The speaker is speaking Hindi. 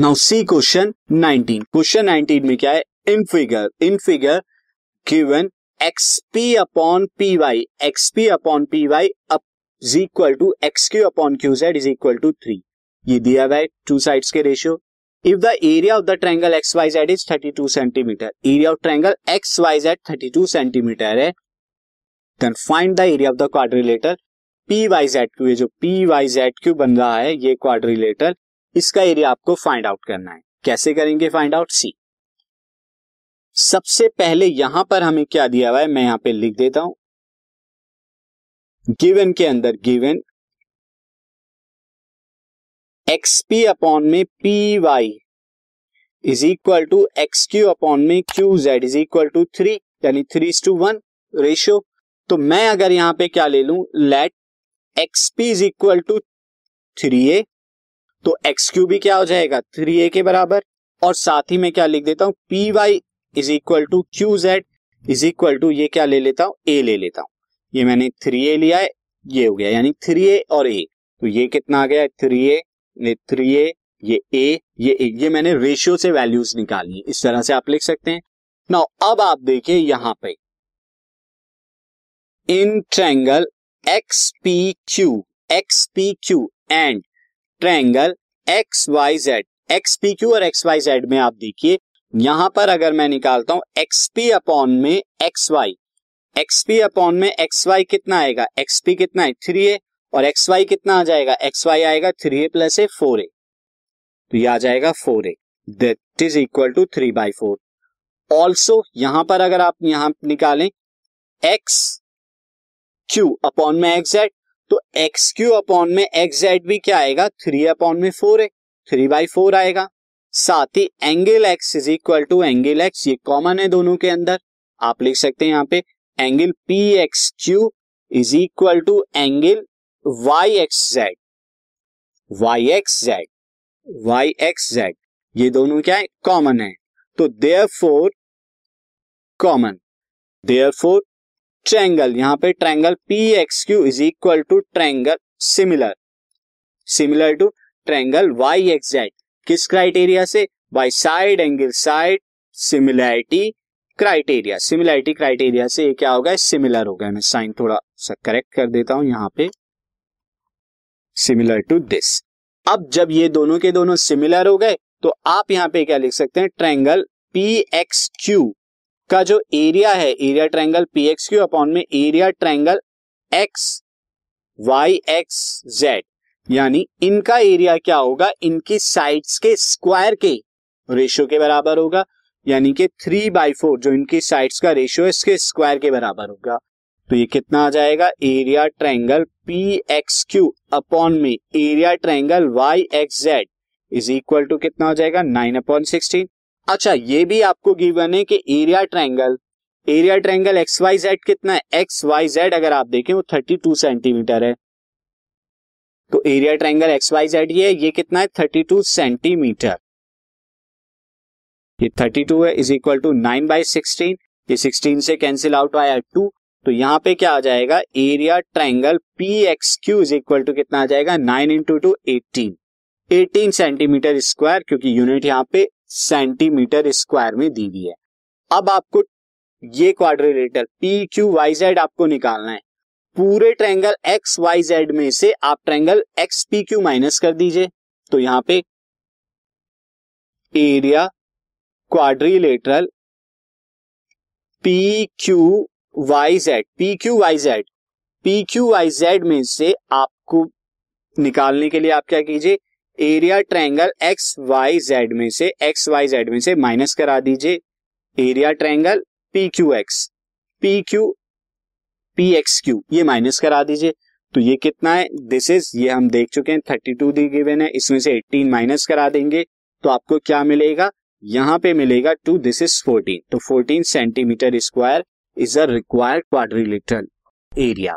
नाउ सी क्वेश्चन 19 क्वेश्चन 19 में क्या है? In figure in figure given X P upon P Y X P upon P Y is equal to X Q upon Q Z is equal to three ये दिया हुआ है टू साइड्स के ratio if the area of the triangle X Y Z is 32 centimetre area of triangle X Y Z 32 centimetre है then find the area of the quadrilateral P Y Z Q ये जो पी वाई जेड क्यू बन रहा है, ये क्वाड्रिलेटर इसका एरिया आपको फाइंड आउट करना है, कैसे करेंगे फाइंड आउट सी सबसे पहले यहाँ पर हमें क्या दिया हुआ है, मैं यहाँ पे लिख देता हूँ। गिवन के अंदर गिवन एक्सपी अपॉन में P Y is equal to X Q upon में Q Z is equal to three यानी थ्री टू वन रेशियो तो मैं अगर यहाँ पे क्या ले लू let X P is equal to three A तो एक्स क्यू भी क्या हो जाएगा? थ्री ए के बराबर। और साथ ही मैं क्या लिख देता हूँ? P Y is equal to Q Z is equal to ये क्या ले लेता हूँ? ए ले लेता हूँ। ये मैंने थ्री ए लिया है, ये हो गया। यानी थ्री ए और ए तो ये कितना आ गया थ्री ए ये थ्री ए ये ए ये ए ये मैंने रेशियो से वैल्यूज़ निकाली इस तरह से आप लिख सकते हैं। नाउ अब आप देखिए यहाँ पे। In triangle X P Q X P Q and triangle X Y Z, X P Q और एक्स वाई जेड में आप देखिए, यहाँ पर अगर मैं निकालता हूँ एक्स पी अपॉन में X Y, X P upon में एक्स वाई कितना आएगा? एक्स पी कितना है? थ्री ए, और एक्स वाई कितना आ जाएगा? एक्स वाई आएगा three A plus A four A तो ये आ जाएगा four A, that is equal to three by four. Also यहाँ पर अगर आप यहाँ निकालें, एक्स क्यू अपॉन में एक्स जेड तो एक्स क्यू अपॉन में एक्स जेड भी क्या आएगा? थ्री अपॉन में फोर है। थ्री बाई फोर आएगा। साथ ही angle X is equal to angle X ये कॉमन है दोनों के अंदर। आप लिख सकते हैं यहाँ पे angle P X Q is equal to angle Y X Z Y X Z Y X Z ये दोनों क्या है? कॉमन है। तो therefore common therefore triangle यहाँ पे triangle P X Q is equal to triangle similar similar to triangle Y X Z किस क्राइटेरिया से? By side angle side similarity criteria similarity criteria से ये क्या होगा? सिमिलर होगा मैं साइन थोड़ा सा करेक्ट कर देता हूँ यहाँ पे। सिमिलर टू दिस अब जब ये दोनों के दोनों सिमिलर हो गए तो आप यहाँ पे क्या लिख सकते हैं? ट्रायंगल पी एक्स क्यू का जो एरिया है area triangle P X Q upon में area triangle X Y X Z यानी इनका एरिया क्या होगा? इनकी साइड्स के स्क्वायर के रेशियो के बराबर होगा, यानी कि थ्री बाई फोर जो इनकी साइड्स का रेशियो है, इसके स्क्वायर के बराबर होगा। तो ये कितना आ जाएगा? Area triangle P X Q upon में area triangle Y X Z is equal to कितना हो जाएगा? नाइन अपॉन सिक्सटीन अच्छा ये भी आपको गिवन है कि area triangle area triangle X Y Z कितना है? एक्स वाई जेड अगर आप देखें, वो थर्टी टू सेंटीमीटर है। तो area triangle X Y Z ये ये कितना है? थर्टी टू सेंटीमीटर ये थर्टी टू है is equal to nine by sixteen ये सिक्सटीन से कैंसिल आउट आया टू तो यहाँ पे क्या आ जाएगा? Area triangle P X Q is equal to कितना आ जाएगा? Nine into two eighteen eighteen centimetre square क्योंकि यूनिट यहाँ पे सेंटीमीटर स्क्वायर में दी हुई है। अब आपको ये quadrilateral P Q Y Z आपको निकालना है। पूरे ट्रायंगल एक्स वाई जेड में से आप triangle X P Q minus कर दीजिए। तो यहाँ पे area quadrilateral P Q Y Z P Q Y Z P Q Y Z में से आपको निकालने के लिए आप क्या कीजिए? Area triangle X Y Z में से, एक्स वाई जेड में से माइनस करा दीजिए। Area triangle P Q X, P Q, P X Q, ये माइनस करा दीजिए। तो ये कितना है? दिस इज़ ये हम देख चुके हैं, थर्टी टू दी गिवन है, इसमें से एटीन माइनस करा देंगे। तो आपको क्या मिलेगा? यहाँ पे मिलेगा टू दिस इज़ फोर्टीन। तो fourteen centimetre square is a required quadrilateral area.